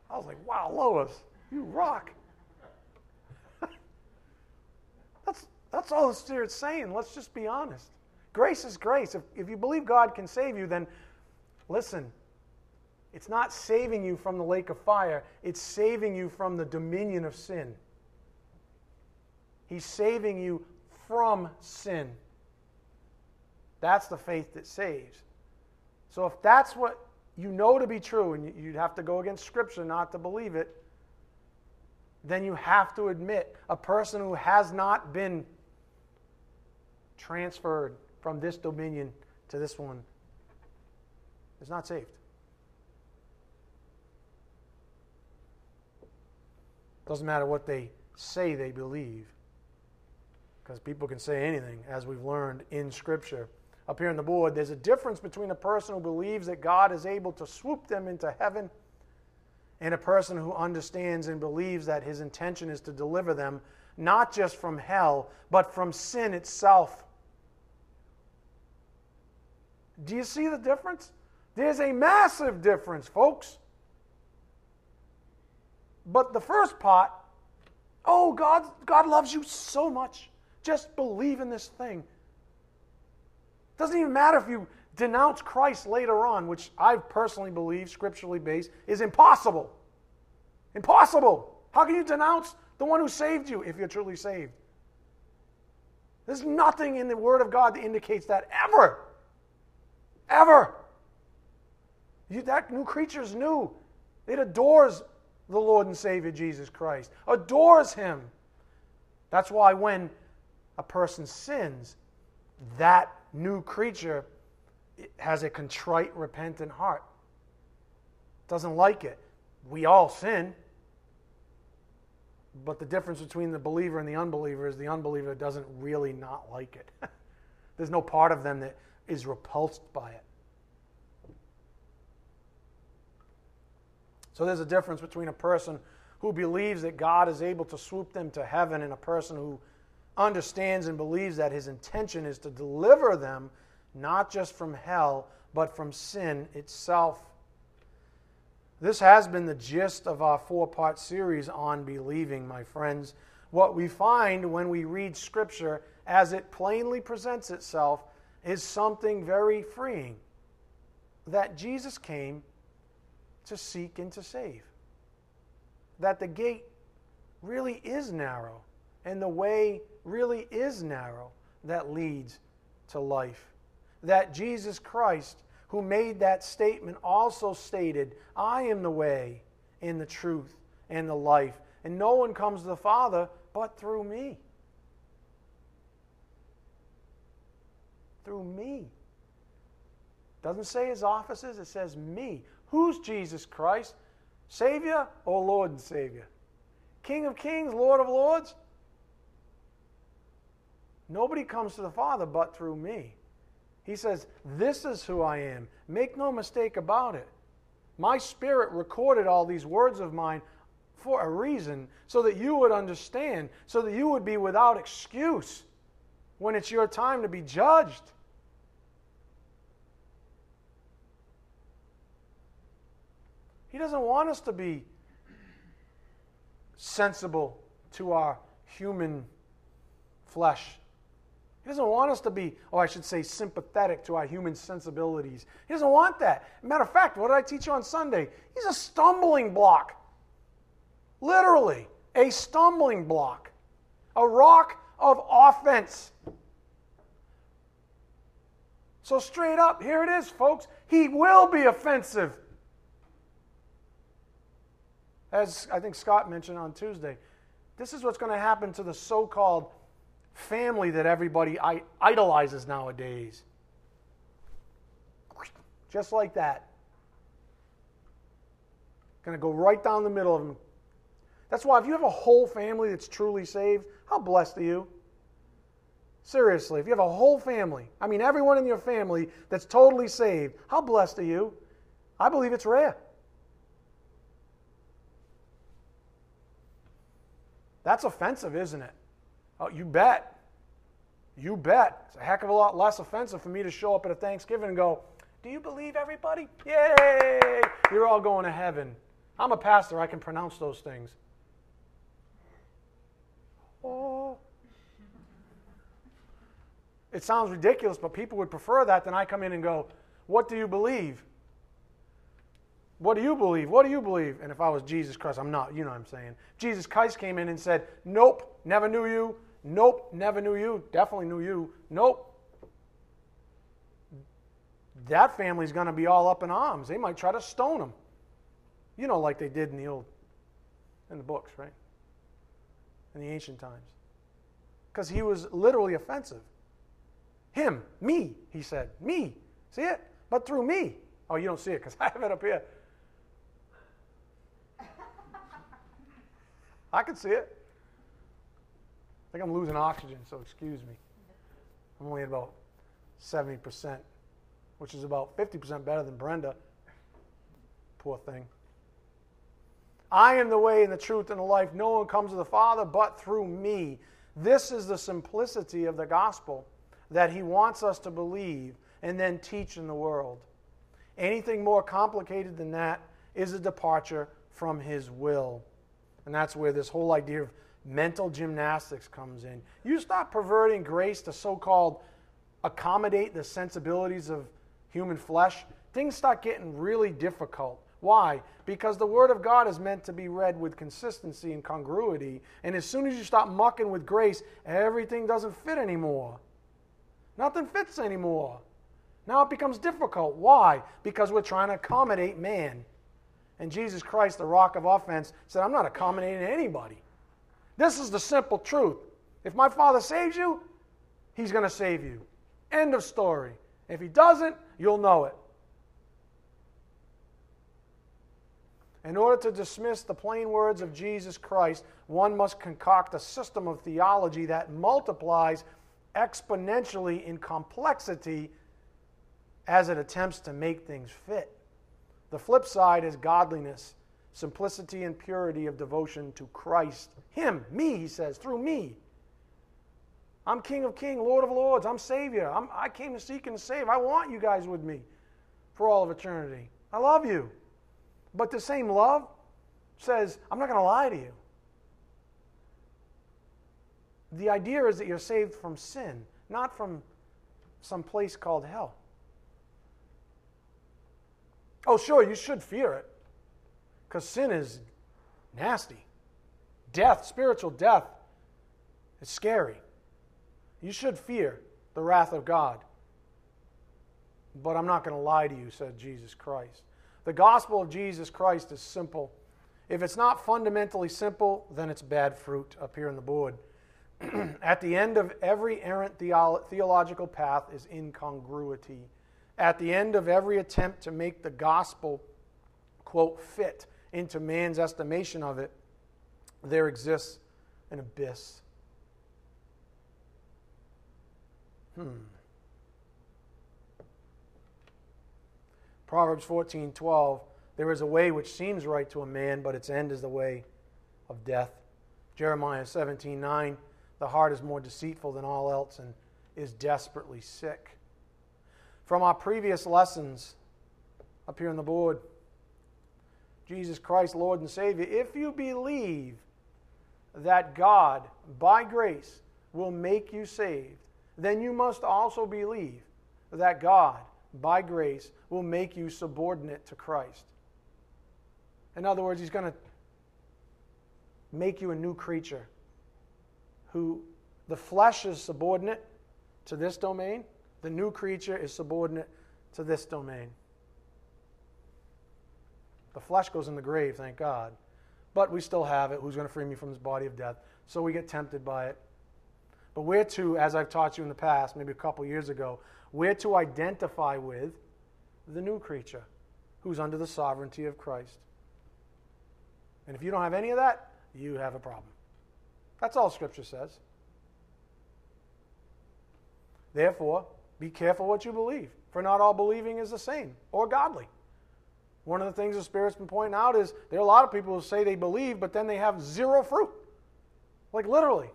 I was like, wow, Lois, you rock. That's, all the Spirit's saying. Let's just be honest. Grace is grace. If, if you believe God can save you, then listen, it's not saving you from the lake of fire, it's saving you from the dominion of sin. He's saving you from sin. That's the faith that saves. So if that's what you know to be true, and you'd have to go against Scripture not to believe it, then you have to admit a person who has not been transferred from this dominion to this one is not saved. Doesn't matter what they say they believe. Because people can say anything, as we've learned in Scripture. Up here on the board, there's a difference between a person who believes that God is able to swoop them into heaven and a person who understands and believes that his intention is to deliver them not just from hell, but from sin itself. Do you see the difference? There's a massive difference, folks. But the first part, oh, God, God loves you so much. Just believe in this thing. Doesn't even matter if you denounce Christ later on, which I personally believe, scripturally based, is impossible. Impossible. How can you denounce the one who saved you if you're truly saved? There's nothing in the Word of God that indicates that ever. Ever. You, that new creature is new. It adores the Lord and Savior Jesus Christ, adores Him. That's why when a person sins, that new creature has a contrite, repentant heart. Doesn't like it. We all sin. But the difference between the believer and the unbeliever is the unbeliever doesn't really not like it. There's no part of them that is repulsed by it. So there's a difference between a person who believes that God is able to swoop them to heaven and a person who understands and believes that his intention is to deliver them not just from hell, but from sin itself. This has been the gist of our four part series on believing, my friends. What we find when we read Scripture as it plainly presents itself is something very freeing that Jesus came to seek and to save. That the gate really is narrow and the way really is narrow that leads to life. That Jesus Christ, who made that statement, also stated, I am the way and the truth and the life, and no one comes to the Father but through me. Through me. Doesn't say his offices, it says me. Who's Jesus Christ? Savior or Lord and Savior? King of kings, Lord of lords? Nobody comes to the Father but through me. He says, This is who I am. Make no mistake about it. My spirit recorded all these words of mine for a reason, so that you would understand, so that you would be without excuse when it's your time to be judged. He doesn't want us to be sensible to our human flesh. He doesn't want us to be, oh, I should say, sympathetic to our human sensibilities. He doesn't want that. Matter of fact, what did I teach you on Sunday? He's a stumbling block. Literally, a stumbling block, a rock of offense. So, straight up, here it is, folks. He will be offensive as I think Scott mentioned on Tuesday, this is what's going to happen to the so called family that everybody idolizes nowadays. Just like that. Going to go right down the middle of them. That's why if you have a whole family that's truly saved, how blessed are you? Seriously, if you have a whole family, I mean everyone in your family that's totally saved, how blessed are you? I believe it's rare. That's offensive, isn't it? Oh, you bet. You bet. It's a heck of a lot less offensive for me to show up at a Thanksgiving and go, Do you believe everybody? Yay! You're all going to heaven. I'm a pastor, I can pronounce those things. Oh. It sounds ridiculous, but people would prefer that than I come in and go, What do you believe? What do you believe? What do you believe? And if I was Jesus Christ, I'm not, you know what I'm saying. Jesus Christ came in and said, Nope, never knew you. Nope, never knew you. Definitely knew you. Nope. That family's going to be all up in arms. They might try to stone him. You know, like they did in the old, in the books, right? In the ancient times. Because he was literally offensive. Him, me, he said. Me. See it? But through me. Oh, you don't see it because I have it up here. I can see it. I think I'm losing oxygen, so excuse me. I'm only at about 70%, which is about 50% better than Brenda. Poor thing. I am the way and the truth and the life. No one comes to the Father but through me. This is the simplicity of the gospel that he wants us to believe and then teach in the world. Anything more complicated than that is a departure from his will. And that's where this whole idea of mental gymnastics comes in. You stop perverting grace to so called accommodate the sensibilities of human flesh, things start getting really difficult. Why? Because the Word of God is meant to be read with consistency and congruity. And as soon as you stop mucking with grace, everything doesn't fit anymore. Nothing fits anymore. Now it becomes difficult. Why? Because we're trying to accommodate man. And Jesus Christ, the rock of offense, said, I'm not accommodating anybody. This is the simple truth. If my Father saves you, He's going to save you. End of story. If He doesn't, you'll know it. In order to dismiss the plain words of Jesus Christ, one must concoct a system of theology that multiplies exponentially in complexity as it attempts to make things fit. The flip side is godliness, simplicity and purity of devotion to Christ. Him, me, he says, through me. I'm King of Kings, Lord of Lords. I'm Savior. I'm, I came to seek and save. I want you guys with me for all of eternity. I love you. But the same love says, I'm not going to lie to you. The idea is that you're saved from sin, not from some place called hell. Oh, sure, you should fear it because sin is nasty. Death, spiritual death, is scary. You should fear the wrath of God. But I'm not going to lie to you, said Jesus Christ. The gospel of Jesus Christ is simple. If it's not fundamentally simple, then it's bad fruit up here on the board. At the end of every errant theolo- theological path is incongruity. At the end of every attempt to make the gospel, quote, fit into man's estimation of it, there exists an abyss. Hmm. Proverbs 14 12. There is a way which seems right to a man, but its end is the way of death. Jeremiah 17 9. The heart is more deceitful than all else and is desperately sick. From our previous lessons up here on the board, Jesus Christ, Lord and Savior, if you believe that God, by grace, will make you saved, then you must also believe that God, by grace, will make you subordinate to Christ. In other words, He's going to make you a new creature who the flesh is subordinate to this domain, the new creature is subordinate to this domain. The flesh goes in the grave, thank God. But we still have it. Who's going to free me from this body of death? So we get tempted by it. But we're to, as I've taught you in the past, maybe a couple years ago, we're to identify with the new creature who's under the sovereignty of Christ. And if you don't have any of that, you have a problem. That's all Scripture says. Therefore, be careful what you believe, for not all believing is the same or godly. One of the things the Spirit's been pointing out is there are a lot of people who say they believe, but then they have zero fruit. Like literally.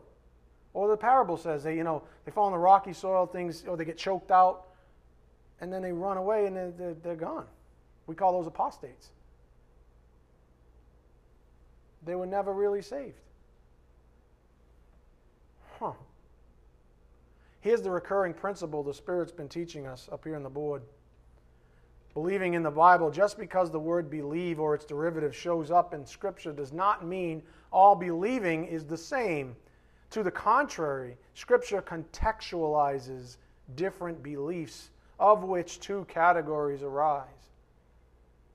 Or the parable says they, you know, they fall in the rocky soil, things, or they get choked out, and then they run away and they're, they're, they're gone. We call those apostates. They were never really saved. Huh. Here's the recurring principle the Spirit's been teaching us up here on the board. Believing in the Bible, just because the word believe or its derivative shows up in Scripture, does not mean all believing is the same. To the contrary, Scripture contextualizes different beliefs, of which two categories arise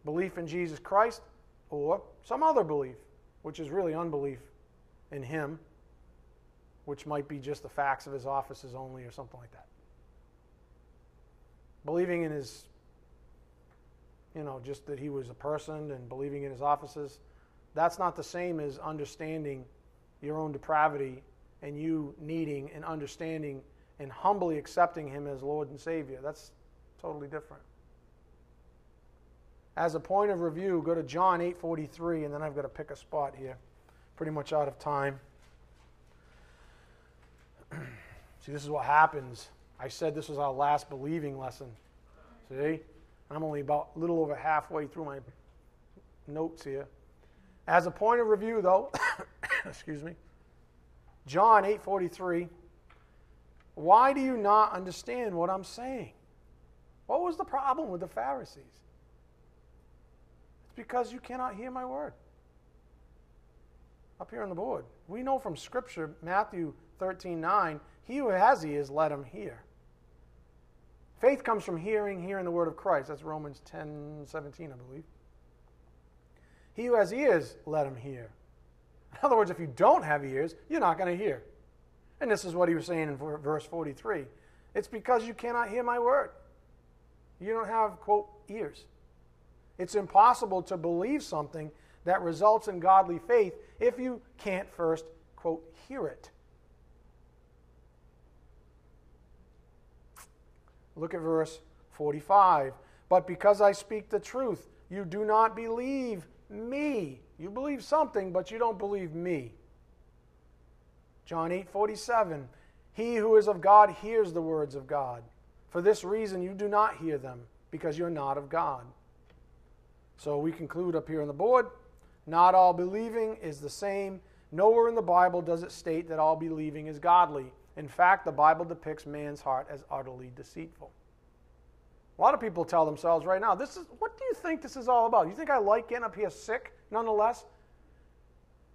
belief in Jesus Christ or some other belief, which is really unbelief in Him which might be just the facts of his offices only or something like that. Believing in his, you know, just that he was a person and believing in his offices, that's not the same as understanding your own depravity and you needing and understanding and humbly accepting Him as Lord and Savior. That's totally different. As a point of review, go to John 8:43 and then I've got to pick a spot here. Pretty much out of time. See, this is what happens. I said this was our last believing lesson. See? I'm only about a little over halfway through my notes here. As a point of review though, excuse me. John 8:43 Why do you not understand what I'm saying? What was the problem with the Pharisees? It's because you cannot hear my word. Up here on the board. We know from Scripture, Matthew 13 9, he who has ears, let him hear. Faith comes from hearing, hearing the word of Christ. That's Romans 10 17, I believe. He who has ears, let him hear. In other words, if you don't have ears, you're not going to hear. And this is what he was saying in verse 43. It's because you cannot hear my word. You don't have, quote, ears. It's impossible to believe something that results in godly faith if you can't first, quote, hear it. Look at verse 45. But because I speak the truth, you do not believe me. You believe something, but you don't believe me. John 8 47. He who is of God hears the words of God. For this reason, you do not hear them, because you're not of God. So we conclude up here on the board not all believing is the same. Nowhere in the Bible does it state that all believing is godly. In fact, the Bible depicts man's heart as utterly deceitful. A lot of people tell themselves right now, this is what do you think this is all about? You think I like getting up here sick nonetheless?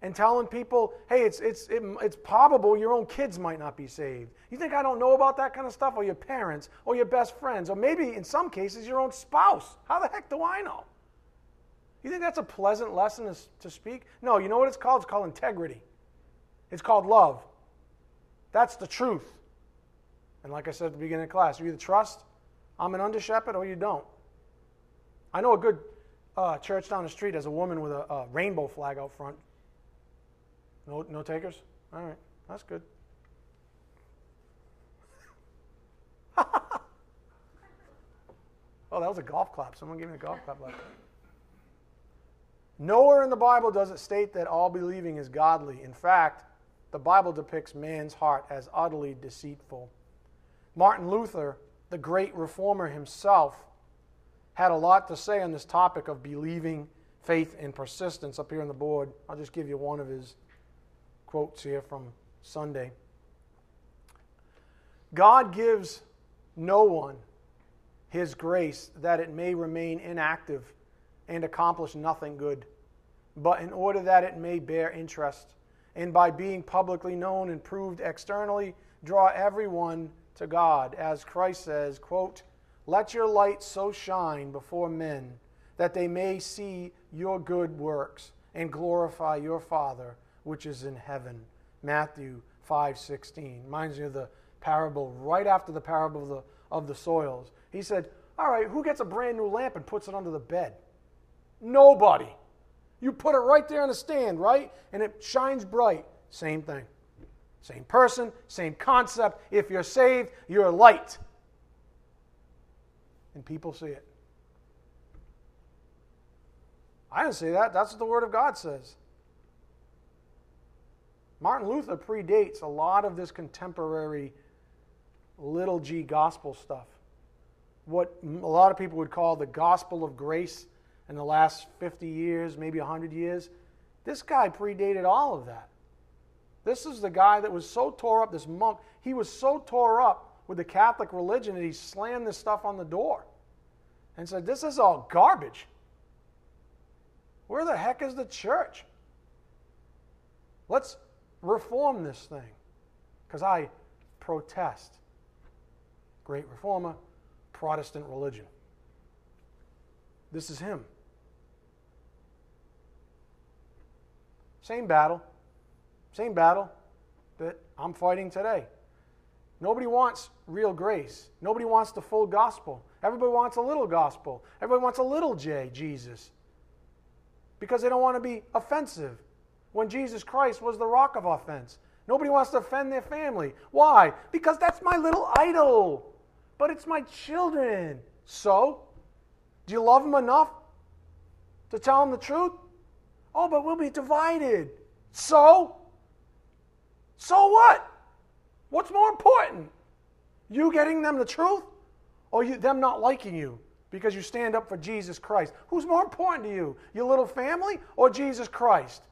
And telling people, hey, it's, it's, it, it's probable your own kids might not be saved. You think I don't know about that kind of stuff? Or your parents, or your best friends, or maybe in some cases your own spouse. How the heck do I know? You think that's a pleasant lesson to, to speak? No, you know what it's called? It's called integrity. It's called love. That's the truth. And like I said at the beginning of class, you either trust I'm an under shepherd or you don't. I know a good uh, church down the street has a woman with a, a rainbow flag out front. No, no takers? All right, that's good. oh, that was a golf clap. Someone gave me a golf clap like that. Nowhere in the Bible does it state that all believing is godly. In fact, the Bible depicts man's heart as utterly deceitful. Martin Luther, the great reformer himself, had a lot to say on this topic of believing, faith, and persistence up here on the board. I'll just give you one of his quotes here from Sunday. God gives no one his grace that it may remain inactive and accomplish nothing good, but in order that it may bear interest and by being publicly known and proved externally, draw everyone to God. As Christ says, quote, Let your light so shine before men that they may see your good works and glorify your Father which is in heaven. Matthew 5:16. Reminds me of the parable right after the parable of the, of the soils. He said, All right, who gets a brand new lamp and puts it under the bed? Nobody. You put it right there on the stand, right? And it shines bright. Same thing. Same person, same concept. If you're saved, you're a light. And people see it. I didn't say that. That's what the Word of God says. Martin Luther predates a lot of this contemporary little g gospel stuff. What a lot of people would call the gospel of grace in the last 50 years, maybe 100 years. This guy predated all of that. This is the guy that was so tore up, this monk, he was so tore up with the Catholic religion that he slammed this stuff on the door and said, This is all garbage. Where the heck is the church? Let's reform this thing because I protest. Great reformer, Protestant religion. This is him. Same battle. Same battle that I'm fighting today. Nobody wants real grace. Nobody wants the full gospel. Everybody wants a little gospel. Everybody wants a little J, Jesus. because they don't want to be offensive when Jesus Christ was the rock of offense. Nobody wants to offend their family. Why? Because that's my little idol. But it's my children. So, do you love them enough to tell them the truth? Oh, but we'll be divided. So? So what? What's more important? You getting them the truth or you, them not liking you because you stand up for Jesus Christ? Who's more important to you? Your little family or Jesus Christ?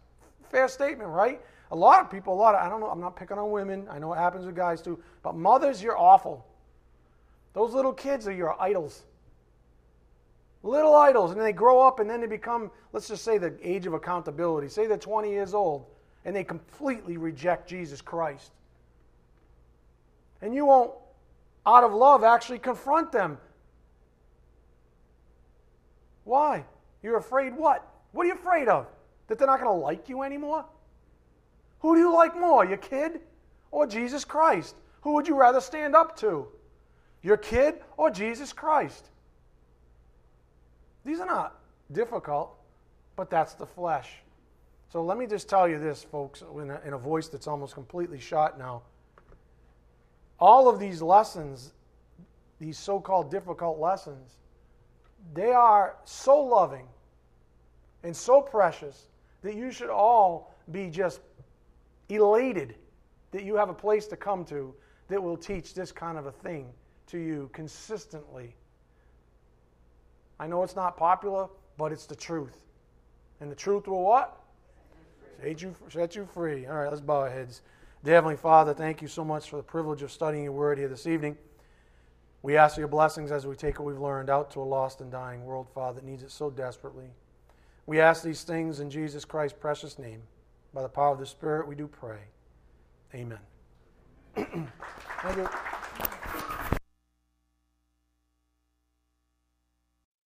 Fair statement, right? A lot of people, a lot of, I don't know, I'm not picking on women. I know it happens with guys too. But mothers, you're awful. Those little kids are your idols. Little idols. And they grow up and then they become, let's just say, the age of accountability. Say they're 20 years old and they completely reject Jesus Christ. And you won't, out of love, actually confront them. Why? You're afraid what? What are you afraid of? That they're not going to like you anymore? Who do you like more, your kid or Jesus Christ? Who would you rather stand up to? Your kid or Jesus Christ? These are not difficult, but that's the flesh. So let me just tell you this, folks, in a, in a voice that's almost completely shot now. All of these lessons, these so called difficult lessons, they are so loving and so precious that you should all be just elated that you have a place to come to that will teach this kind of a thing to you consistently. I know it's not popular, but it's the truth. And the truth will what? Set you, set you free. All right, let's bow our heads. Dear Heavenly Father, thank you so much for the privilege of studying your word here this evening. We ask your blessings as we take what we've learned out to a lost and dying world, Father, that needs it so desperately. We ask these things in Jesus Christ's precious name. By the power of the Spirit, we do pray. Amen. Thank you.